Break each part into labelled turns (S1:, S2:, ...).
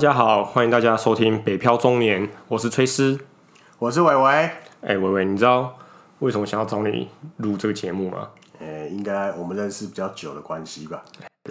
S1: 家好，欢迎大家收听《北漂中年》，我是崔斯，
S2: 我是伟伟。哎、
S1: 欸，伟伟，你知道为什么想要找你录这个节目吗？
S2: 呃、欸，应该我们认识比较久的关系吧。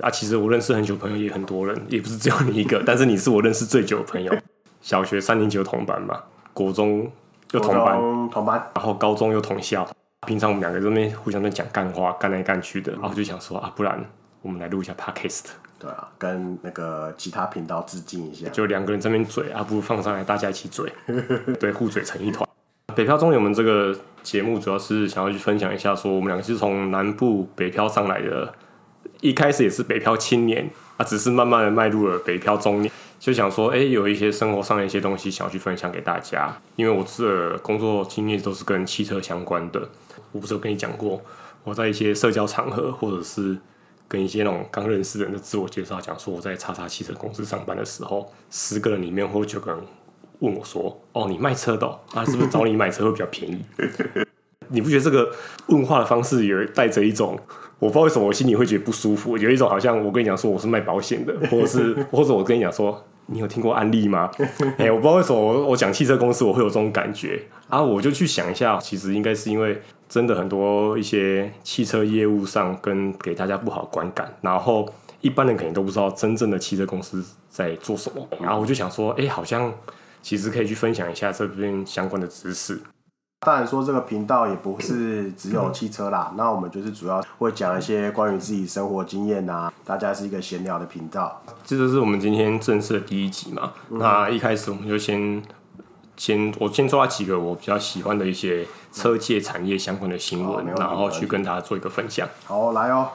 S1: 啊，其实我认识很久的朋友也很多人，也不是只有你一个，但是你是我认识最久的朋友。小学三年级就同班嘛，国中又同班，
S2: 同班，
S1: 然后高中又同校。平常我们两个这边互相在讲干话，干来干去的，然后就想说啊，不然我们来录一下 Podcast。
S2: 对啊，跟那个其他频道致敬一下，
S1: 就两个人这边嘴啊，不如放上来大家一起嘴，对，互嘴成一团。北漂中年，我们这个节目主要是想要去分享一下，说我们两个是从南部北漂上来的，一开始也是北漂青年啊，只是慢慢的迈入了北漂中年，就想说，哎，有一些生活上的一些东西想要去分享给大家，因为我这工作经验都是跟汽车相关的，我不是有跟你讲过，我在一些社交场合或者是。跟一些那种刚认识的人的自我介绍，讲说我在叉叉汽车公司上班的时候，十个人里面或九个人问我说：“哦，你卖车的、哦，啊，是不是找你买车会比较便宜？” 你不觉得这个问话的方式有带着一种，我不知道为什么我心里会觉得不舒服，有一种好像我跟你讲说我是卖保险的，或者是或者我跟你讲说你有听过安利吗？哎、我不知道为什么我我讲汽车公司我会有这种感觉啊，我就去想一下，其实应该是因为。真的很多一些汽车业务上跟给大家不好观感，然后一般人肯定都不知道真正的汽车公司在做什么。然后我就想说，哎，好像其实可以去分享一下这边相关的知识。
S2: 当然说这个频道也不是只有汽车啦，那我们就是主要会讲一些关于自己生活经验啊，大家是一个闲聊的频道。
S1: 这就是我们今天正式的第一集嘛。那一开始我们就先。先我先抓几个我比较喜欢的一些车界产业相关的新闻，然后去跟大家做一个分享。
S2: 好，来哦。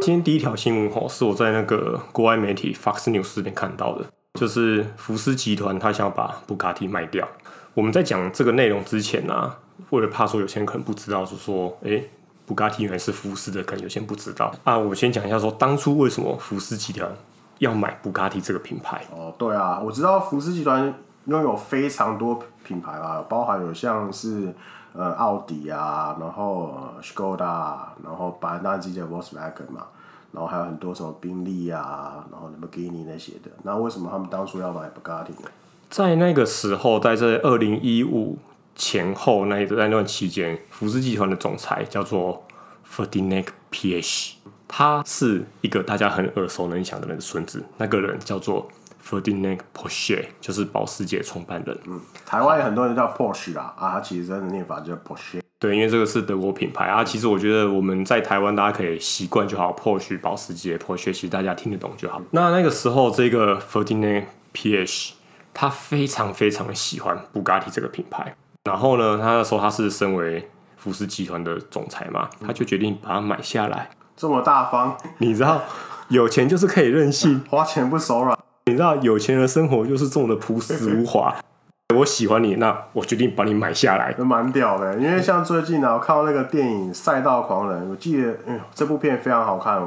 S1: 今天第一条新闻哦，是我在那个国外媒体 Fox News 这边看到的，就是福斯集团他想要把布卡迪卖掉。我们在讲这个内容之前呢、啊，为了怕说有些人可能不知道，是说，哎，布卡迪原来是福斯的，可能有些人不知道啊。我先讲一下说，当初为什么福斯集团。要买布卡迪这个品牌
S2: 哦，对啊，我知道福斯集团拥有非常多品牌啊，包含有像是呃奥迪啊，然后 Skoda，然后把那自己的 Volkswagen 嘛，然后还有很多什么宾利啊，然后 Lamborghini 那些的。那为什么他们当初要买布卡迪呢？
S1: 在那个时候，在这二零一五前后那一在那段期间，福斯集团的总裁叫做 Ferdinand Piëch。他是一个大家很耳熟能详的人的孙子，那个人叫做 Ferdinand Porsche，就是保时捷创办人。
S2: 嗯，台湾有很多人叫 Porsche 啦，啊，他其实真的念法叫 Porsche。
S1: 对，因为这个是德国品牌啊。其实我觉得我们在台湾大家可以习惯就好，Porsche 保时捷 Porsche，其实大家听得懂就好。那那个时候，这个 Ferdinand Piëch 他非常非常的喜欢布加迪这个品牌。然后呢，他那时候他是身为福斯集团的总裁嘛，他就决定把它买下来。
S2: 这么大方，
S1: 你知道，有钱就是可以任性，
S2: 花钱不手软。
S1: 你知道，有钱人的生活就是这么的朴实无华。我喜欢你，那我决定把你买下来。
S2: 蛮屌的，因为像最近呢、啊，我看到那个电影《赛道狂人》，我记得，嗯，这部片非常好看。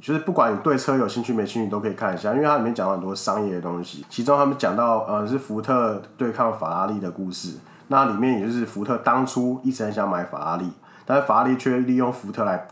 S2: 就是不管你对车有兴趣没兴趣，你都可以看一下，因为它里面讲了很多商业的东西。其中他们讲到，呃，是福特对抗法拉利的故事。那里面也就是福特当初一直很想买法拉利，但是法拉利却利用福特来。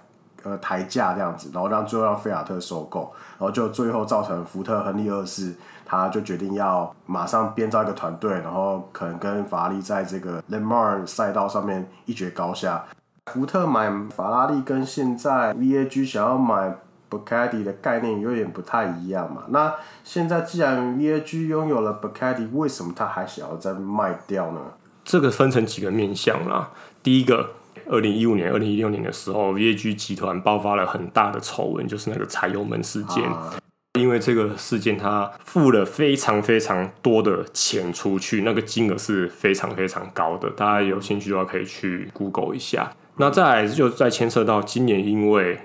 S2: 呃，抬价这样子，然后让最后让菲亚特收购，然后就最后造成福特亨利二世，他就决定要马上编造一个团队，然后可能跟法拉利在这个 Le Mans 赛道上面一决高下。福特买法拉利跟现在 VAG 想要买 Bugatti 的概念有点不太一样嘛。那现在既然 VAG 拥有了 Bugatti，为什么他还想要再卖掉呢？
S1: 这个分成几个面向啦，第一个。二零一五年、二零一六年的时候，VAG 集团爆发了很大的丑闻，就是那个踩油门事件。啊、因为这个事件，他付了非常非常多的钱出去，那个金额是非常非常高的。大家有兴趣的话，可以去 Google 一下。那再来就再牵涉到今年，因为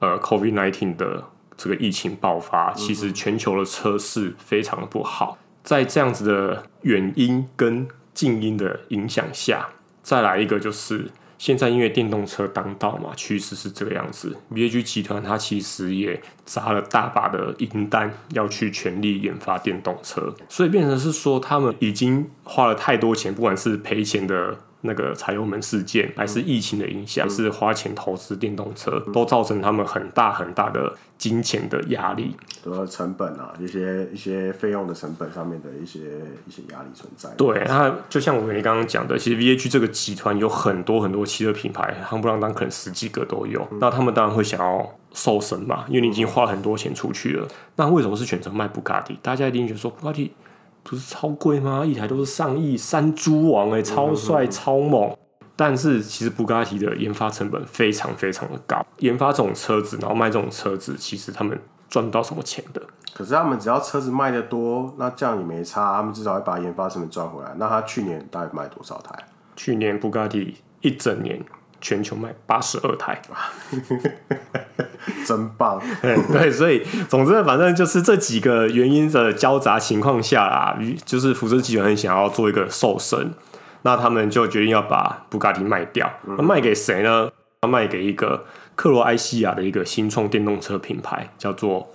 S1: 呃 COVID-19 的这个疫情爆发，其实全球的车市非常的不好。在这样子的原因跟静音的影响下，再来一个就是。现在因为电动车当道嘛，趋势是这个样子。VAG 集团它其实也砸了大把的银单，要去全力研发电动车，所以变成是说他们已经花了太多钱，不管是赔钱的那个柴油门事件，还是疫情的影响，还是花钱投资电动车，都造成他们很大很大的金钱的压力，
S2: 和成本啊，一些一些费用的成本上面的一些一些压力存在。
S1: 对，那就像我们刚刚讲的，其实 V H G 这个集团有很多很多汽车品牌，夯不啷当可能十几个都有，那他们当然会想要瘦身嘛，因为你已经花很多钱出去了。那为什么是选择卖布加迪？大家一定觉得说布加迪。不是超贵吗？一台都是上亿，山猪王哎、欸，超帅超猛。但是其实布加迪的研发成本非常非常的高，研发这种车子，然后卖这种车子，其实他们赚不到什么钱的。
S2: 可是他们只要车子卖的多，那这样也没差，他们至少会把研发成本赚回来。那他去年大概卖多少台？
S1: 去年布加迪一整年全球卖八十二台。
S2: 真棒，
S1: 对，所以总之反正就是这几个原因的交杂情况下啊，就是福斯集团很想要做一个瘦身，那他们就决定要把布加迪卖掉，那卖给谁呢？要卖给一个克罗埃西亚的一个新创电动车品牌，叫做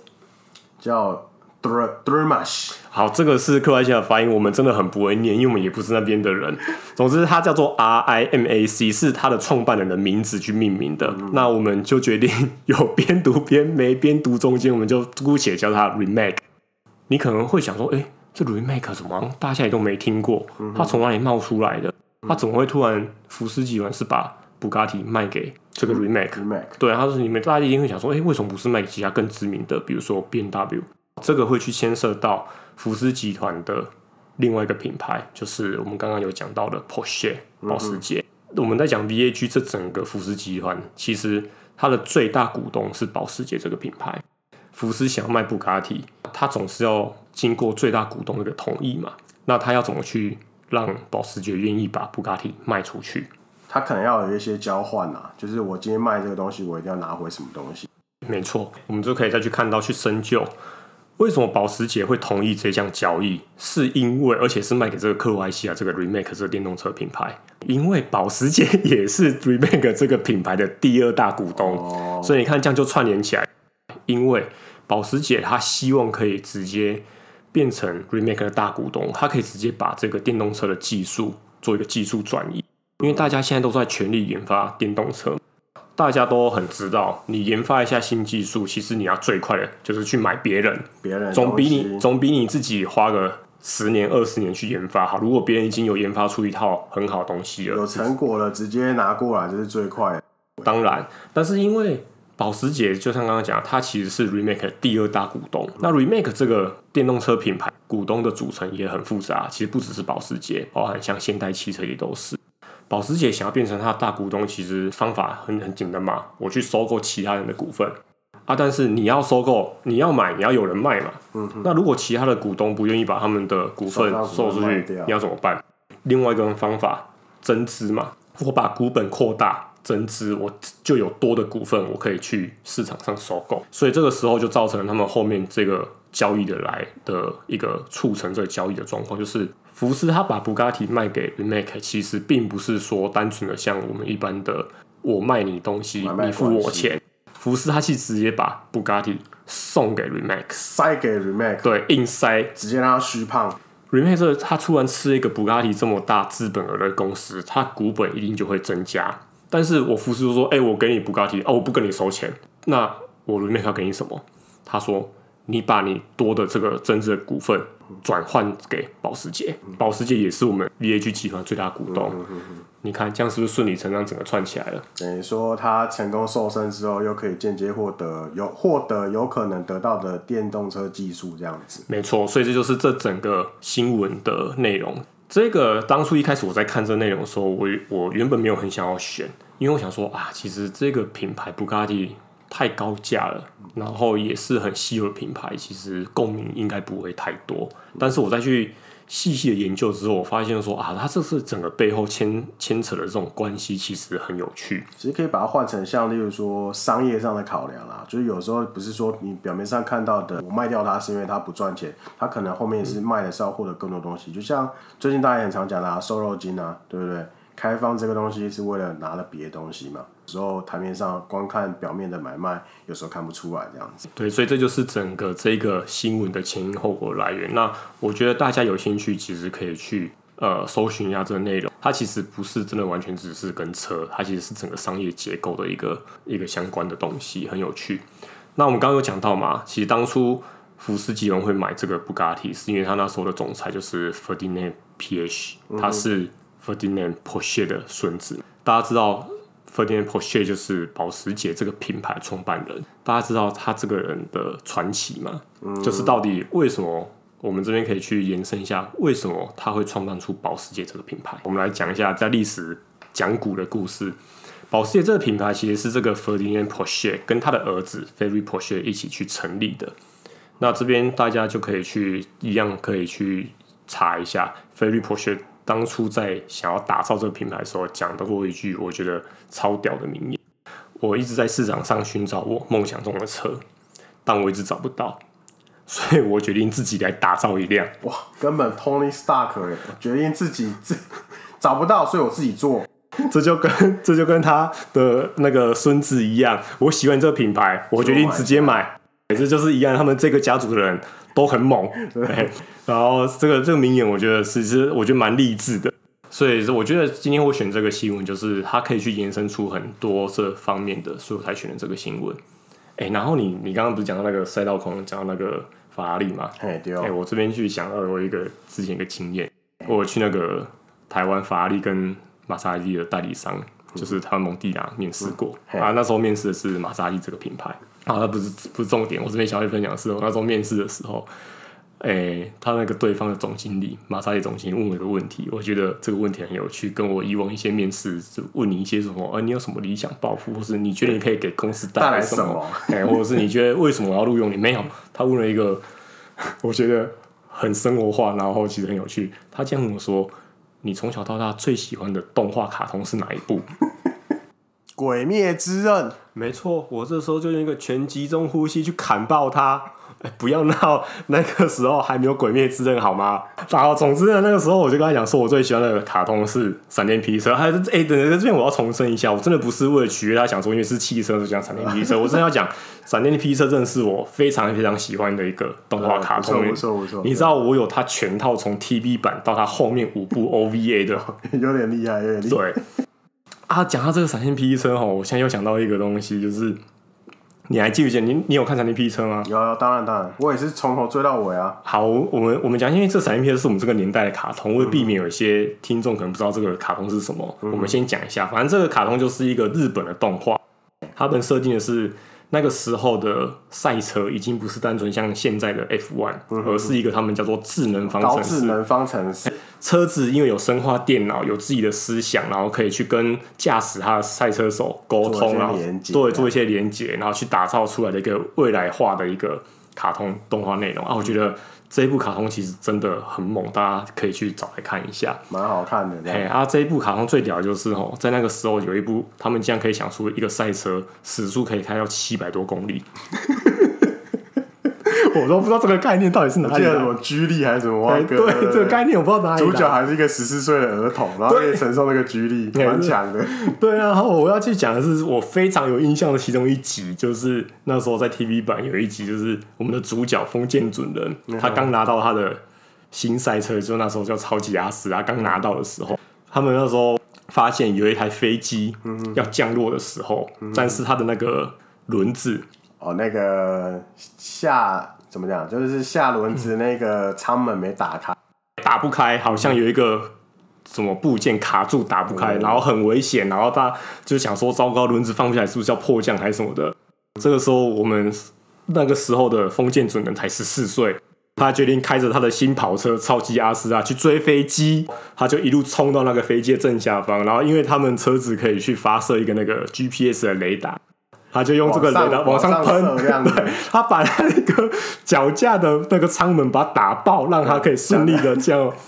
S2: 叫。Duramax，
S1: 好，这个是克罗埃西亚的发音，我们真的很不会念，因为我们也不是那边的人。总之，它叫做 R I M A C，是它的创办人的名字去命名的。嗯、那我们就决定有边读边没边读中间，我们就姑且叫它 Remac。你可能会想说，哎、欸，这 Remac 怎么大家也都没听过？它从哪里冒出来的？它怎么会突然福斯集团是把布加迪卖给这个 Rimac？Rimac，对，他说你们大家一定会想说，哎、欸，为什么不是卖给其他更知名的，比如说 B W？这个会去牵涉到福斯集团的另外一个品牌，就是我们刚刚有讲到的 Porsche 保时捷。嗯、我们在讲 VAG 这整个福斯集团，其实它的最大股东是保时捷这个品牌。福斯想要卖布加迪，他总是要经过最大股东的同意嘛？那他要怎么去让保时捷愿意把布加迪卖出去？
S2: 他可能要有一些交换啊，就是我今天卖这个东西，我一定要拿回什么东西？
S1: 没错，我们就可以再去看到去深究。为什么保时捷会同意这项交易？是因为，而且是卖给这个克罗埃西亚这个 Remake 这个电动车品牌，因为保时捷也是 Remake 这个品牌的第二大股东，oh. 所以你看这样就串联起来。因为保时捷它希望可以直接变成 Remake 的大股东，它可以直接把这个电动车的技术做一个技术转移，因为大家现在都在全力研发电动车。大家都很知道，你研发一下新技术，其实你要最快的就是去买别人，别人总比你总比你自己花个十年二十年去研发好。如果别人已经有研发出一套很好的东西了，
S2: 有成果了，直接拿过来就是最快的。
S1: 当然，但是因为保时捷就像刚刚讲，它其实是 Remake 的第二大股东。那 Remake 这个电动车品牌股东的组成也很复杂，其实不只是保时捷，包含像现代汽车也都是。保时捷想要变成他的大股东，其实方法很很简单嘛，我去收购其他人的股份啊。但是你要收购，你要买，你要有人卖嘛。嗯哼。那如果其他的股东不愿意把他们的股份售出去，你要怎么办？另外一个方法，增资嘛。我把股本扩大，增资，我就有多的股份，我可以去市场上收购。所以这个时候就造成了他们后面这个交易的来的一个促成这个交易的状况，就是。福斯他把布加迪卖给 Remake，其实并不是说单纯的像我们一般的我卖你东西，你付我钱。福斯他是直接把布加迪送给 Remake，
S2: 塞给 Remake，
S1: 对，硬塞，
S2: 直接让他虚胖。
S1: Rimac 他突然吃一个布加迪这么大资本额的公司，他股本一定就会增加。但是我福斯就说：“哎、欸，我给你布加迪，哦，我不跟你收钱。那我 Remake 要给你什么？”他说。你把你多的这个增值的股份转换给保时捷，保时捷也是我们 VAG 集团最大股东。你看这样是不是顺理成章整个串起来了？
S2: 等于说他成功瘦身之后，又可以间接获得有获得有可能得到的电动车技术，这样子。
S1: 没错，所以这就是这整个新闻的内容。这个当初一开始我在看这内容的时候，我我原本没有很想要选，因为我想说啊，其实这个品牌布加迪。太高价了，然后也是很稀有的品牌，其实共鸣应该不会太多。但是我再去细细的研究之后，我发现说啊，它这是整个背后牵牵扯的这种关系，其实很有趣。
S2: 其实可以把它换成像，例如说商业上的考量啦，就是有时候不是说你表面上看到的，我卖掉它是因为它不赚钱，它可能后面是卖的是要获得更多东西。就像最近大家也很常讲的，瘦肉精啊，对不对？开放这个东西是为了拿了别的东西嘛？时候台面上光看表面的买卖，有时候看不出来这样子。
S1: 对，所以这就是整个这个新闻的前因后果来源。那我觉得大家有兴趣，其实可以去呃搜寻一下这个内容。它其实不是真的完全只是跟车，它其实是整个商业结构的一个一个相关的东西，很有趣。那我们刚刚有讲到嘛，其实当初福斯吉隆会买这个布加迪，是因为他那时候的总裁就是 Ferdinand Piëch，他是 Ferdinand Porsche 的孙子。大家知道 Ferdinand Porsche 就是保时捷这个品牌创办人，大家知道他这个人的传奇吗？就是到底为什么？我们这边可以去延伸一下，为什么他会创办出保时捷这个品牌？我们来讲一下在历史讲古的故事。保时捷这个品牌其实是这个 Ferdinand Porsche 跟他的儿子 Ferry Porsche 一起去成立的。那这边大家就可以去一样可以去查一下 Ferry Porsche 当初在想要打造这个品牌的时候讲的过一句我觉得超屌的名言：我一直在市场上寻找我梦想中的车，但我一直找不到。所以我决定自己来打造一辆。
S2: 哇，根本 Tony Stark 哎，决定自己自找不到，所以我自己做。
S1: 这就跟这就跟他的那个孙子一样，我喜欢这个品牌，我决定直接买。这就是一样，他们这个家族的人都很猛。对，然后这个这个名言，我觉得其实我觉得蛮励志的。所以我觉得今天我选这个新闻，就是它可以去延伸出很多这方面的，所以我才选了这个新闻。哎，然后你你刚刚不是讲到那个赛道狂，讲到那个。法拉利嘛，哎、欸，我这边去想到我一个之前一个经验，我去那个台湾法拉利跟玛莎拉蒂的代理商，嗯、就是他们蒙蒂达面试过、嗯、啊，那时候面试的是玛莎拉蒂这个品牌啊，那不是不是重点，我这边想要分享的是，我那时候面试的时候，哎、欸，他那个对方的总经理马莎拉蒂总经理问我一个问题，我觉得这个问题很有趣，跟我以往一些面试就问你一些什么，呃、啊，你有什么理想抱负，或是你觉得你可以给公司带来什么，哎、欸，或者是你觉得为什么我要录用你？没有。他问了一个，我觉得很生活化，然后其实很有趣。他这样跟我说：“你从小到大最喜欢的动画卡通是哪一部？”
S2: 《鬼灭之刃》。
S1: 没错，我这时候就用一个全集中呼吸去砍爆他。欸、不要闹，那个时候还没有《鬼灭之刃》好吗？然后总之呢，那个时候我就跟他讲说，我最喜欢的卡通是闪电霹雳车。还是哎，等等，这边我要重申一下，我真的不是为了取悦他，想说因为是汽车就讲闪电霹雳车。我真的要讲，闪电霹雳车真的是我非常非常喜欢的一个动画卡通。
S2: 不错不错，
S1: 你知道我有它全套，从 TV 版到它后面五部 OVA 的，
S2: 有点厉害，有点厉害。
S1: 对啊，讲到这个闪现霹雳车哈，我现在又想到一个东西，就是。你还记不记得？你你有看闪现霹雳车吗？
S2: 有有，当然当然，我也是从头追到尾啊。
S1: 好，我们我们讲，因为这闪现霹雳车是我们这个年代的卡通，为了避免有一些听众可能不知道这个卡通是什么，嗯、我们先讲一下。反正这个卡通就是一个日本的动画，它们设定的是。那个时候的赛车已经不是单纯像现在的 F1，而是一个他们叫做智能方程式。
S2: 智能方程式
S1: 车子因为有生化电脑，有自己的思想，然后可以去跟驾驶他的赛车手沟通，然后对做一些连接，然后去打造出来的一个未来化的一个卡通动画内容啊，我觉得。这一部卡通其实真的很猛，大家可以去找来看一下，
S2: 蛮好看的。
S1: 哎，啊，这一部卡通最屌的就是哦，在那个时候有一部，他们竟然可以想出一个赛车时速可以开到七百多公里。我都不知道这个概念到底是哪里来的，
S2: 什么居力还是什么？欸、对，
S1: 这个概念我不知道哪里。
S2: 主角还是一个十四岁的儿童，然后可以承受那个居力，蛮强的。
S1: 对啊，然后我要去讲的是我非常有印象的其中一集，就是那时候在 TV 版有一集，就是我们的主角封建准人，嗯、他刚拿到他的新赛车，就那时候叫超级阿斯啊，刚拿到的时候，他们那时候发现有一台飞机要降落的时候，嗯、但是他的那个轮子
S2: 哦，那个下。怎么讲？就是下轮子那个舱门没打开，
S1: 打不开，好像有一个什么部件卡住，打不开，然后很危险。然后他就想说：“糟糕，轮子放不下来，是不是要迫降还是什么的？”这个时候，我们那个时候的封建准人才十四岁，他决定开着他的新跑车超级阿斯啊去追飞机，他就一路冲到那个飞机的正下方，然后因为他们车子可以去发射一个那个 GPS 的雷达。他就用这个雷达往上喷，对，他把他那个脚架的那个舱门把它打爆，让他可以顺利的降。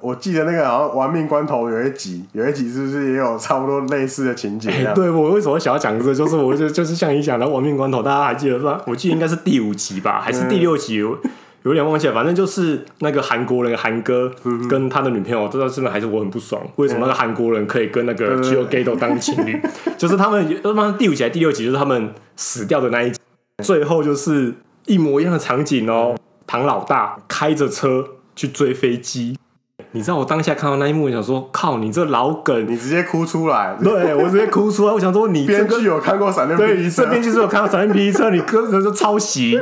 S2: 我记得那个好像《玩命关头》有一集，有一集是不是也有差不多类似的情节？
S1: 欸？对，我为什么想要讲这个？就是我就就是像你讲的《玩命关头》，大家还记得吧？我记得应该是第五集吧，还是第六集？嗯有点忘记了，反正就是那个韩国人韩哥跟他的女朋友，这真的还是我很不爽。为什么那个韩国人可以跟那个 Gio Gato 当情侣？就是他们，他们第五集还是第六集，就是他们死掉的那一集，最后就是一模一样的场景哦。唐老大开着车去追飞机，你知道我当下看到那一幕，我想说，靠，你这老梗，
S2: 你直接哭出来。
S1: 对，我直接哭出来。我想说，你
S2: 编剧有看过闪电霹雳车？
S1: 对，这编剧是有看过闪电霹雳车，你哥这是抄袭。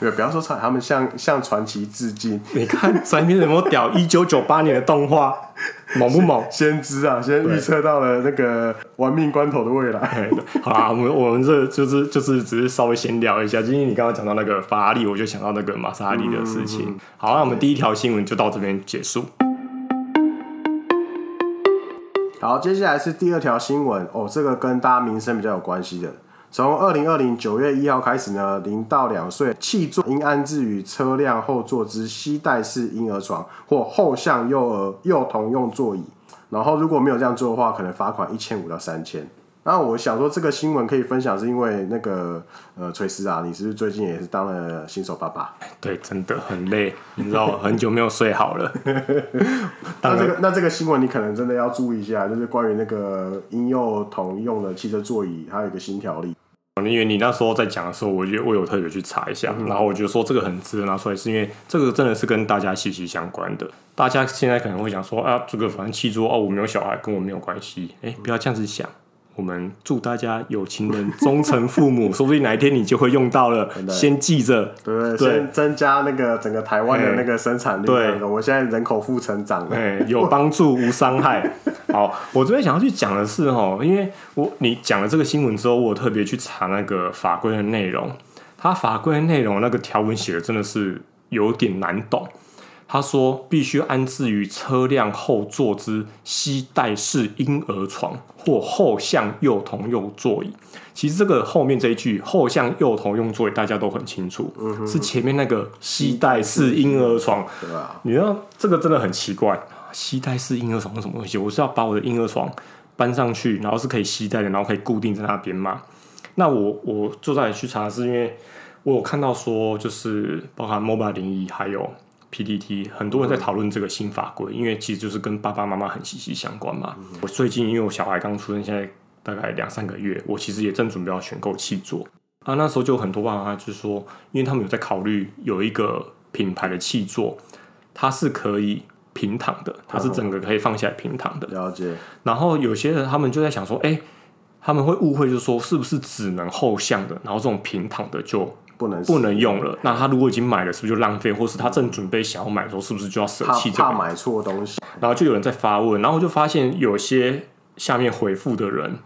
S2: 没有，不要说传，他们向向传奇致敬。
S1: 你看闪电有没有屌？一九九八年的动画，猛不猛？
S2: 先知啊，先预测到了那个玩命关头的未来。
S1: 好啦，我们我们这就是就是只是稍微闲聊一下。今天你刚刚讲到那个法拉利，我就想到那个玛莎拉蒂的事情。嗯、好，那我们第一条新闻就到这边结束。
S2: 好，接下来是第二条新闻哦，这个跟大家民生比较有关系的。从二零二零九月一号开始呢，零到两岁汽座应安置于车辆后座之膝带式婴儿床或后向幼儿幼童用座椅。然后如果没有这样做的话，可能罚款一千五到三千。那我想说，这个新闻可以分享，是因为那个呃，崔斯啊，你是不是最近也是当了新手爸爸？
S1: 对，真的很累，你知道，很久没有睡好了。
S2: 那这个那这个新闻你可能真的要注意一下，就是关于那个婴幼童用的汽车座椅，还有一个新条例。
S1: 因为你那时候在讲的时候，我就我有特别去查一下，嗯、然后我觉得说这个很值得拿出来，是因为这个真的是跟大家息息相关的。大家现在可能会想说啊，这个反正七桌哦，我没有小孩，跟我没有关系。哎，不要这样子想。我们祝大家有情人终成父母，说不定哪一天你就会用到了。先记着，
S2: 对，先增加那个整个台湾的那个生产力。对，我现在人口负成长，
S1: 哎，有帮助无伤害。好，我这边想要去讲的是哈，因为我你讲了这个新闻之后，我特别去查那个法规的内容，它法规的内容那个条文写的真的是有点难懂。他说必须安置于车辆后座之膝带式婴儿床或后向幼童用座椅。其实这个后面这一句后向幼童用座椅大家都很清楚，是前面那个膝带式婴儿床。对啊，你知道这个真的很奇怪，膝带式婴儿床是什么东西？我是要把我的婴儿床搬上去，然后是可以携带的，然后可以固定在那边吗？那我我坐在去查，是因为我有看到说，就是包含 Mobile 01还有。PTT 很多人在讨论这个新法规，因为其实就是跟爸爸妈妈很息息相关嘛。我最近因为我小孩刚出生，现在大概两三个月，我其实也正准备要选购气座啊。那时候就很多爸爸妈妈就是说，因为他们有在考虑有一个品牌的气座，它是可以平躺的，它是整个可以放下来平躺的。
S2: 了解。
S1: 然后有些人他们就在想说，哎，他们会误会，就是说是不是只能后向的，然后这种平躺的就。不能不能用了，那他如果已经买了，是不是就浪费？或是他正准备想要买的时候，是不是就要舍弃这个？
S2: 怕买错东西。
S1: 然后就有人在发问，然后就发现有些下面回复的人，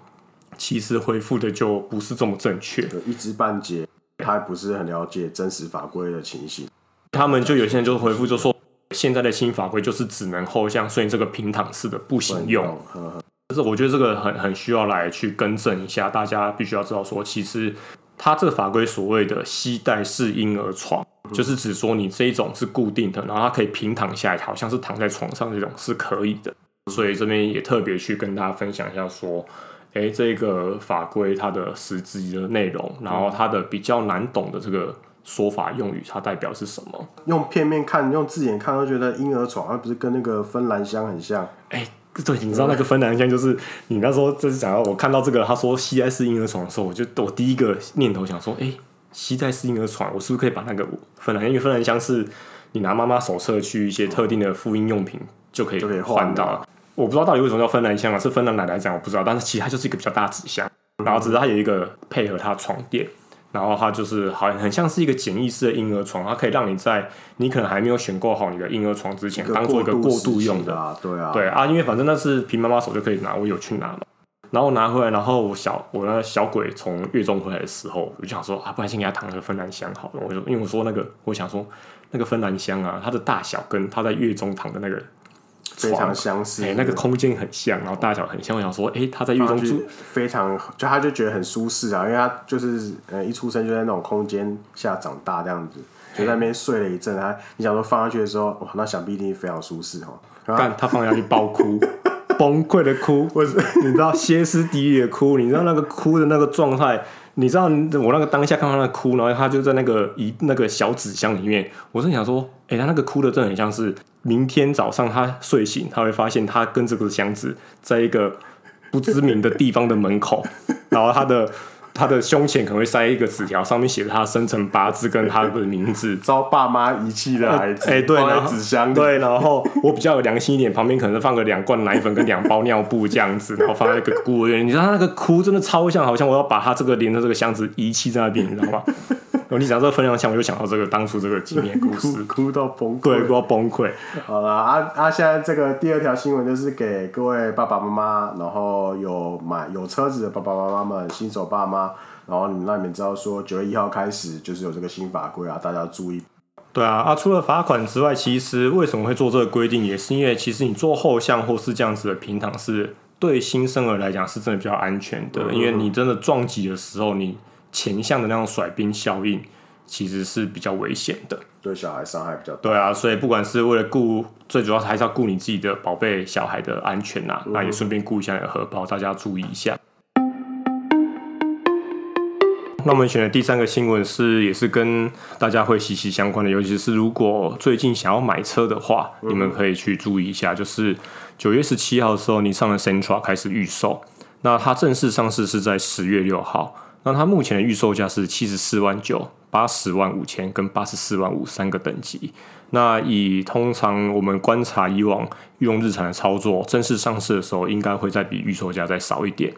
S1: 其实回复的就不是这么正确，
S2: 一知半解，他还不是很了解真实法规的情形。
S1: 他们就有些人就回复就说，现在的新法规就是只能后向，所以这个平躺式的不行用。就是我觉得这个很很需要来去更正一下，大家必须要知道说，其实。它这个法规所谓的膝带式婴儿床，就是指说你这一种是固定的，然后它可以平躺下来，好像是躺在床上这种是可以的。所以这边也特别去跟大家分享一下，说，哎，这个法规它的实质的内容，然后它的比较难懂的这个说法用语，它代表是什么？
S2: 用片面看，用字眼看，都觉得婴儿床，它不是跟那个芬兰箱很像？
S1: 哎。对，你知道那个芬兰箱就是你那时候就是讲到我看到这个，他说膝盖式婴儿床的时候，我就我第一个念头想说，哎，膝盖式婴儿床，我是不是可以把那个芬兰？因为芬兰箱是你拿妈妈手册去一些特定的复印用品就可以换到。我不知道到底为什么叫芬兰箱啊？是芬兰奶奶讲我不知道，但是其实它就是一个比较大纸箱，然后只是它有一个配合它床垫。然后它就是好像很像是一个简易式的婴儿床，它可以让你在你可能还没有选购好你的婴儿床之前，当做一个过渡用的。
S2: 啊对啊，
S1: 对啊，因为反正那是凭妈妈手就可以拿，我有去拿嘛。然后拿回来，然后我小我那小鬼从月中回来的时候，我就想说啊，不然先给他躺个芬兰箱好了。我就因为我说那个，我想说那个芬兰箱啊，它的大小跟他在月中躺的那个。
S2: 非常相似，
S1: 哎、欸，那个空间很像，然后大小很像。我想说，哎、欸，他在狱中住
S2: 非常，就他就觉得很舒适啊，因为他就是呃一出生就在那种空间下长大这样子，就在那边睡了一阵。他你想说放下去的时候，哇，那想必一定非常舒适哦。
S1: 但他放下去爆哭，崩溃的哭，或是你知道歇斯底里的哭，你知道那个哭的那个状态。你知道我那个当下看到他哭，然后他就在那个一那个小纸箱里面，我是想说，哎、欸，他那个哭的真的很像是明天早上他睡醒，他会发现他跟这个箱子在一个不知名的地方的门口，然后他的他的胸前可能会塞一个纸条，上面写着他生辰八字跟他的名字。
S2: 遭爸妈遗弃的孩子，
S1: 哎、欸，对，然后
S2: 纸箱
S1: 对，然后我比较有良心一点，旁边可能放个两罐奶粉跟两包尿布这样子，然后放在一个孤儿院。你知道他那个哭真的超像，好像我要把他这个连着这个箱子遗弃在那边，你知道吗？我你讲这个分量像，我就想到这个当初这个纪念故事，
S2: 哭，哭到崩溃，
S1: 对，哭到崩溃。
S2: 好了，啊啊，现在这个第二条新闻就是给各位爸爸妈妈，然后有买有车子的爸爸妈妈们，新手爸妈，然后你们让你们知道说九月一号开始就是有这个新法规啊，大家要注意。
S1: 对啊，啊，除了罚款之外，其实为什么会做这个规定，也是因为其实你做后向或是这样子的平躺是对新生儿来讲是真的比较安全的，嗯、因为你真的撞击的时候你。前向的那种甩冰效应，其实是比较危险的，
S2: 对小孩伤害比较大。
S1: 对啊，所以不管是为了顾，最主要还是要顾你自己的宝贝小孩的安全呐、啊，嗯、那也顺便顾一下你的荷包，大家注意一下。那我们选的第三个新闻是，也是跟大家会息息相关的，尤其是如果最近想要买车的话，嗯、你们可以去注意一下，就是九月十七号的时候，你上的 Centra 开始预售，那它正式上市是在十月六号。那它目前的预售价是七十四万九、八十万五千跟八十四万五三个等级。那以通常我们观察以往用日产的操作，正式上市的时候应该会再比预售价再少一点。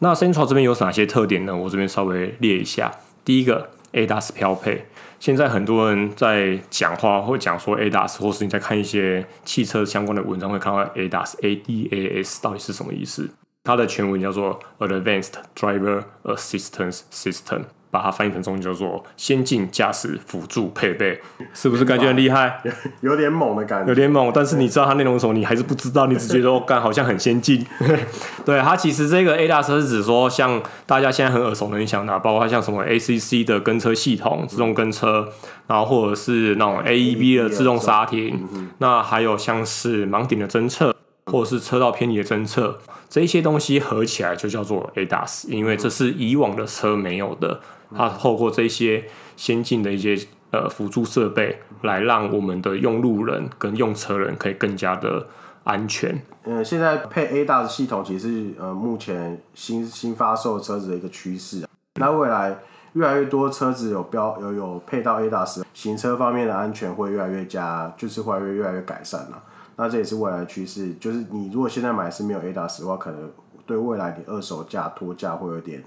S1: 那 Sentra 这边有哪些特点呢？我这边稍微列一下。第一个，ADAS 标配。现在很多人在讲话会讲说 ADAS，或是你在看一些汽车相关的文章会看到 ADAS，ADAS 到底是什么意思？它的全文叫做 Advanced Driver Assistance System，把它翻译成中文叫做先进驾驶辅助配备，是不是感觉很厉害？
S2: 有点猛的感觉，
S1: 有点猛。但是你知道它内容的时候，你还是不知道，你只觉得 哦，干好像很先进。对，它其实这个 ADAS 是指说，像大家现在很耳熟能详的，包括像什么 ACC 的跟车系统、自动跟车，然后或者是那种 AEB 的自动刹停，那还有像是盲点的侦测。或者是车道偏离的侦测，这些东西合起来就叫做 ADAS，因为这是以往的车没有的。它透过这些先进的一些呃辅助设备，来让我们的用路人跟用车人可以更加的安全。
S2: 嗯，现在配 ADAS 系统其实是呃目前新新发售车子的一个趋势。那未来越来越多车子有标有有配到 ADAS，行车方面的安全会越来越加，就是会越越来越改善了。那这也是未来的趋势，就是你如果现在买是没有 ADAS 的话，可能对未来你二手价脱价会有点，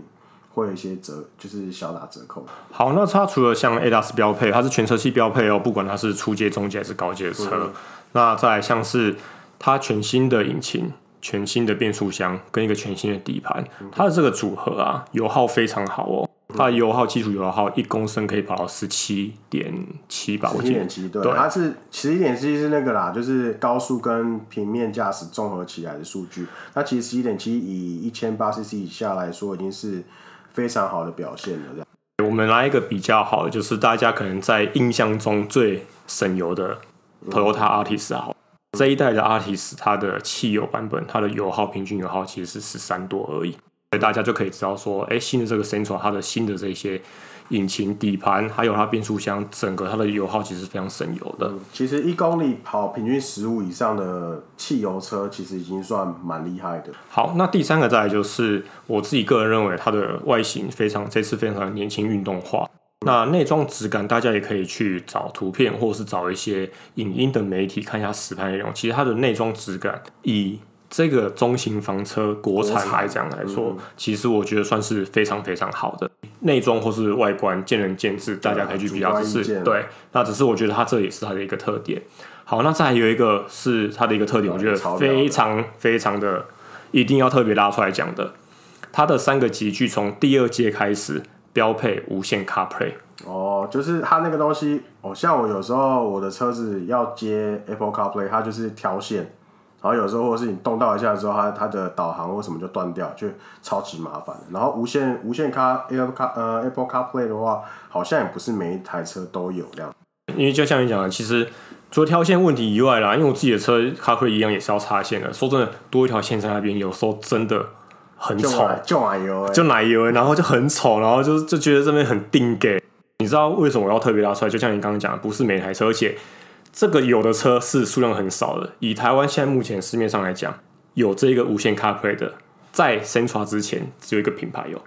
S2: 会有一些折，就是小打折扣。
S1: 好，那它除了像 ADAS 标配，它是全车系标配哦，不管它是初阶、中阶还是高阶的车。嗯、那再来像是它全新的引擎、全新的变速箱跟一个全新的底盘，它的这个组合啊，油耗非常好哦。它的油耗基础油耗一公升可以跑到十七点七吧？十七点七，
S2: 对，它是十一点七是那个啦，就是高速跟平面驾驶综合起来的数据。那其实十一点七以一千八 CC 以下来说，已经是非常好的表现了。
S1: 我们来一个比较好的，就是大家可能在印象中最省油的 Toyota Altis 好，嗯、这一代的 Artis 它的汽油版本，它的油耗平均油耗其实是十三多而已。所以大家就可以知道说，哎，新的这个 Central 它的新的这些引擎、底盘，还有它变速箱，整个它的油耗其实非常省油的。
S2: 其实一公里跑平均十五以上的汽油车，其实已经算蛮厉害的。
S1: 好，那第三个再来就是我自己个人认为它的外形非常，这次非常年轻运动化。嗯、那内装质感，大家也可以去找图片，或者是找一些影音的媒体看一下实拍内容。其实它的内装质感以这个中型房车国产来讲来说，嗯、其实我觉得算是非常非常好的内装或是外观，见仁见智，大家可以去比较。只是对，那只是我觉得它这也是它的一个特点。好，那再有一个是它的一个特点，我觉得非常非常的一定要特别拉出来讲的，它的三个级距从第二阶开始标配无线 CarPlay。
S2: 哦，就是它那个东西，哦，像我有时候我的车子要接 Apple CarPlay，它就是调线。然后有时候，或是你动到一下之后，它它的导航或什么就断掉，就超级麻烦。然后无线无线卡 Apple Car 呃 Apple CarPlay 的话，好像也不是每一台车都有这样。
S1: 因为就像你讲的，其实除了挑线问题以外啦，因为我自己的车 CarPlay 一样也是要插线的。说真的，多一条线在那边，有时候真的很丑，
S2: 就奶油，
S1: 就奶油，然后就很丑，然后就就觉得这边很定给。你知道为什么我要特别拉出来？就像你刚刚讲的，不是每台车，而且。这个有的车是数量很少的。以台湾现在目前市面上来讲，有这个无线 CarPlay 的，在 Sentra 之前只有一个品牌有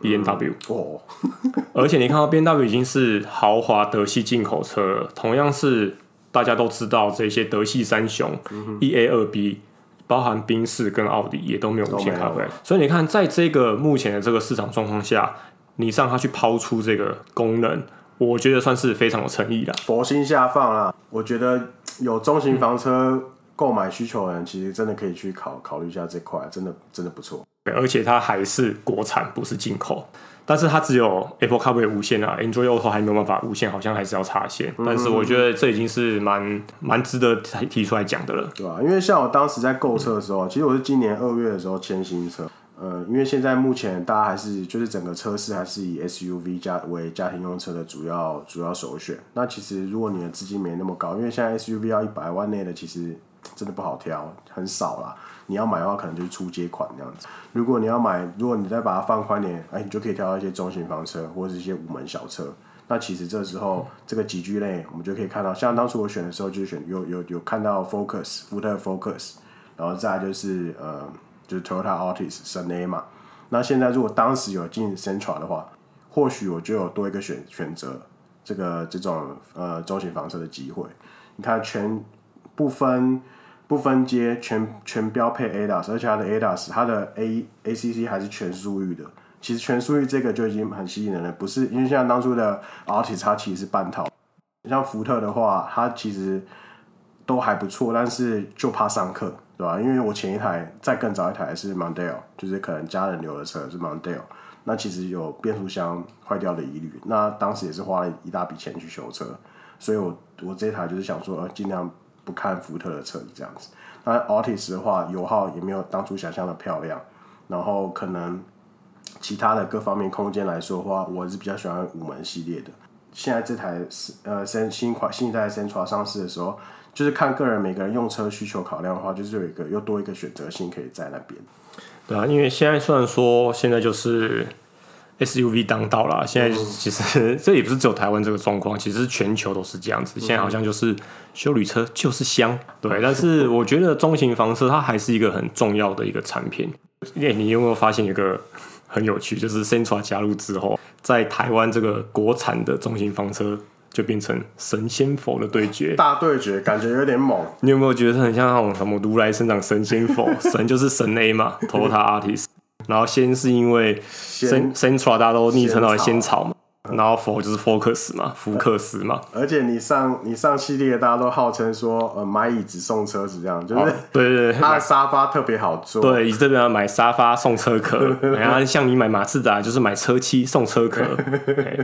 S1: ，B N W
S2: 哦，
S1: 而且你看到 B N W 已经是豪华德系进口车了，同样是大家都知道这些德系三雄、嗯、，E A 二 B，包含宾士跟奥迪也都没有无线 CarPlay，所以你看在这个目前的这个市场状况下，你让它去抛出这个功能，我觉得算是非常有诚意的，
S2: 佛心下放啦，我觉得有中型房车购买需求的人，其实真的可以去考考虑一下这块，真的真的不错。
S1: 而且它还是国产，不是进口。但是它只有 Apple CarPlay 无线啊，Android Auto 还没有办法无线，好像还是要插线。嗯、但是我觉得这已经是蛮蛮值得提出来讲的了，
S2: 对吧、啊？因为像我当时在购车的时候，嗯、其实我是今年二月的时候签新车。呃，因为现在目前大家还是就是整个车市还是以 SUV 家为家庭用车的主要主要首选。那其实如果你的资金没那么高，因为现在 SUV 要一百万内的，其实真的不好挑，很少啦。你要买的话，可能就是初阶款那样子。如果你要买，如果你再把它放宽点，哎，你就可以挑到一些中型房车或者是一些五门小车。那其实这时候这个级距类，我们就可以看到，像当初我选的时候，就选有有有看到 Focus 福特 Focus，然后再就是呃就是 Toyota Altis 神 A 嘛。那现在如果当时有进 Sentra 的话，或许我就有多一个选选择这个这种呃中型房车的机会。你看全不分。不分阶，全全标配 ADAS，而且它的 ADAS，它的 A ACC 还是全速域的。其实全速域这个就已经很吸引人了，不是因为像当初的 Altis 它其实是半套。像福特的话，它其实都还不错，但是就怕上课，对吧？因为我前一台再更早一台是 Mondeo，就是可能家人留的车是 Mondeo，那其实有变速箱坏掉的疑虑，那当时也是花了一大笔钱去修车，所以我我这台就是想说，尽量。不看福特的车这样子，那 Altis 的话油耗也没有当初想象的漂亮，然后可能其他的各方面空间来说的话，我是比较喜欢五门系列的。现在这台是呃新新款新一代 Sentra 上市的时候，就是看个人每个人用车需求考量的话，就是有一个又多一个选择性可以在那边。
S1: 对啊，因为现在虽然说现在就是。SUV 当道啦，现在其实这也不是只有台湾这个状况，其实全球都是这样子。现在好像就是修旅车就是香，对。但是我觉得中型房车它还是一个很重要的一个产品。因为你有没有发现一个很有趣，就是 Sentra 加入之后，在台湾这个国产的中型房车就变成神仙佛的对决，
S2: 大对决，感觉有点猛。
S1: 你有没有觉得很像那种什么如来生长神仙佛？神就是神 A 嘛，Toyota Altis 然后仙是因为 Sentra 大家都昵称到仙草嘛，然后 For 就是 Focus 嘛，福克斯嘛。
S2: 而且你上你上系列，大家都号称说，呃，买椅子送车子这样，就是、哦、
S1: 对对对，
S2: 它 的沙发特别好坐。
S1: 对，这边要买沙发送车壳，然 后像你买马自达就是买车漆送车壳，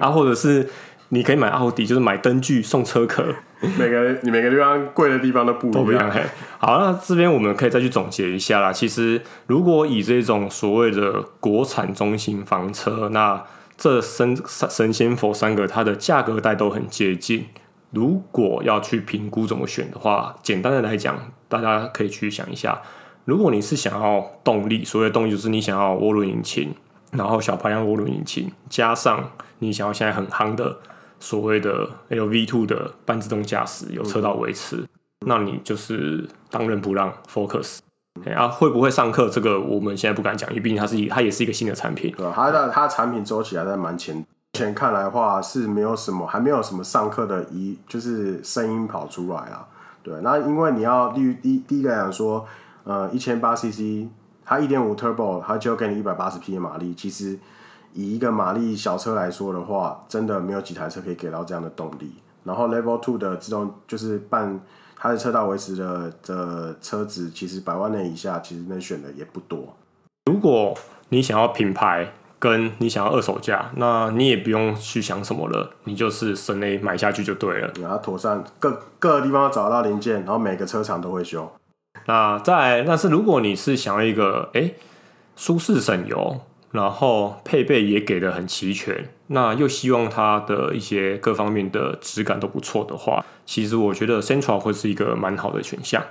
S1: 啊，或者是。你可以买奥迪，就是买灯具送车壳。
S2: 每个你每个地方贵的地方都不一样。
S1: 好，那这边我们可以再去总结一下啦。其实，如果以这种所谓的国产中型房车，那这神神仙佛三个，它的价格带都很接近。如果要去评估怎么选的话，简单的来讲，大家可以去想一下。如果你是想要动力，所谓的动力就是你想要涡轮引擎，然后小排量涡轮引擎，加上你想要现在很夯的。所谓的 LV two 的半自动驾驶有车道维持，嗯、那你就是当仁不让 Focus。啊，会不会上课？这个我们现在不敢讲，因为毕竟它是，它也是一个新的产品。
S2: 对，它的它产品周期还在蛮前。目前看来的话是没有什么，还没有什么上课的一就是声音跑出来啊。对，那因为你要第第第一个来讲说，呃，一千八 CC，它一点五 Turbo，它就给你一百八十匹的马力，其实。以一个马力小车来说的话，真的没有几台车可以给到这样的动力。然后 Level Two 的自动就是半它的车道维持的的车子，其实百万内以下其实能选的也不多。
S1: 如果你想要品牌，跟你想要二手价，那你也不用去想什么了，你就是省内买下去就对了。
S2: 然后妥善各各个地方找到零件，然后每个车厂都会修。
S1: 那再来，但是如果你是想要一个哎舒适省油。然后配备也给的很齐全，那又希望它的一些各方面的质感都不错的话，其实我觉得 Central 会是一个蛮好的选项。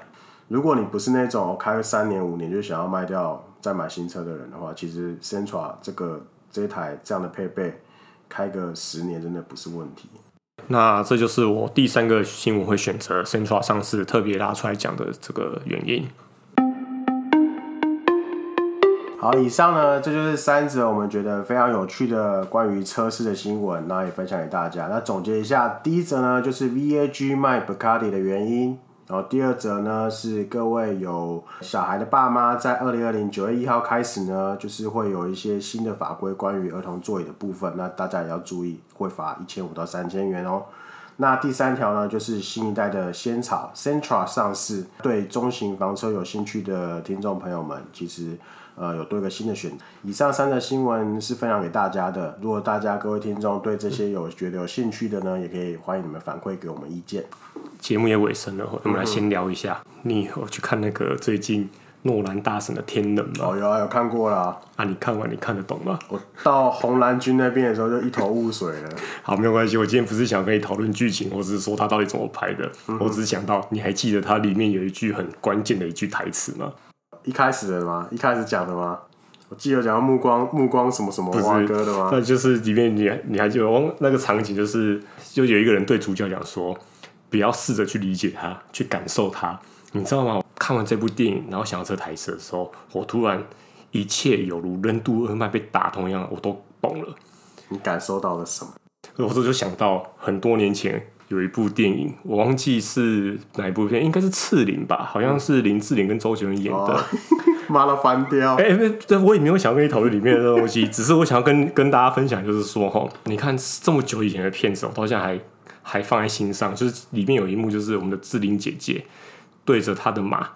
S2: 如果你不是那种开个三年五年就想要卖掉再买新车的人的话，其实 CENTRA 这个这一台这样的配备开个十年真的不是问题。
S1: 那这就是我第三个新闻会选择 Central 上市特别拉出来讲的这个原因。
S2: 好，以上呢，这就是三则我们觉得非常有趣的关于车市的新闻，那也分享给大家。那总结一下，第一则呢就是 VAG 卖 Bacardi 的原因，然后第二则呢是各位有小孩的爸妈，在二零二零九月一号开始呢，就是会有一些新的法规关于儿童座椅的部分，那大家也要注意，会罚一千五到三千元哦。那第三条呢，就是新一代的仙草 Centra 上市，对中型房车有兴趣的听众朋友们，其实。呃，有多一个新的选择。以上三则新闻是分享给大家的。如果大家各位听众对这些有觉得有兴趣的呢，也可以欢迎你们反馈给我们意见。
S1: 节目也尾声了，我们来先聊一下。嗯、你有去看那个最近诺兰大神的《天能》吗？
S2: 哦，有啊，有看过啦。
S1: 啊，你看完你看得懂吗？
S2: 我到红蓝军那边的时候就一头雾水了。
S1: 好，没有关系。我今天不是想跟你讨论剧情，我只是说他到底怎么拍的。嗯、我只是想到，你还记得它里面有一句很关键的一句台词吗？
S2: 一开始的吗？一开始讲的吗？我记得讲到目光目光什么什么蛙哥的吗？
S1: 那就是里面你你还记得那个场景，就是就有一个人对主角讲说，不要试着去理解他，去感受他，你知道吗？看完这部电影，然后想到这台词的时候，我突然一切有如任督二脉被打通一样，我都懂了。
S2: 你感受到了什么？
S1: 我这就想到很多年前。有一部电影，我忘记是哪一部片，应该是《刺陵》吧？好像是林志玲跟周杰伦演的。
S2: 妈的翻掉！
S1: 哎、欸，对，我也没有想跟你讨论里面的东西，只是我想要跟跟大家分享，就是说哈，你看这么久以前的片子，我到现在还还放在心上。就是里面有一幕，就是我们的志玲姐姐对着她的马，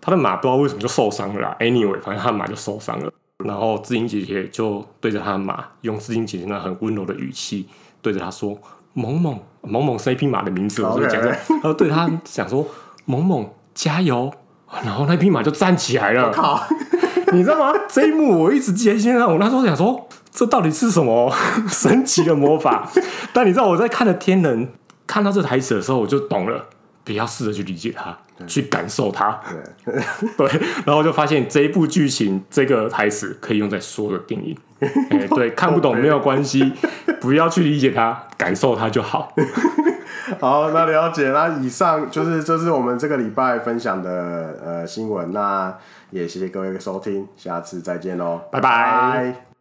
S1: 她的马不知道为什么就受伤了啦。Anyway，反正她的马就受伤了，然后志玲姐姐就对着她的马，用志玲姐姐那很温柔的语气对着她说。萌萌萌萌是一匹马的名字，我就讲着，然 后对他讲说：“萌萌加油！”然后那匹马就站起来了。靠！你知道吗？这一幕我一直记在心上。我那时候想说，这到底是什么 神奇的魔法？但你知道我在看了《天人》看到这台词的时候，我就懂了。不要试着去理解它，去感受它。对，对，然后就发现这一部剧情，这个台词可以用在所有的电影。哎，对，看不懂没有关系，不要去理解它，感受它就好。
S2: 好，那了解。那以上就是这是我们这个礼拜分享的呃新闻。那也谢谢各位的收听，下次再见喽，
S1: 拜拜。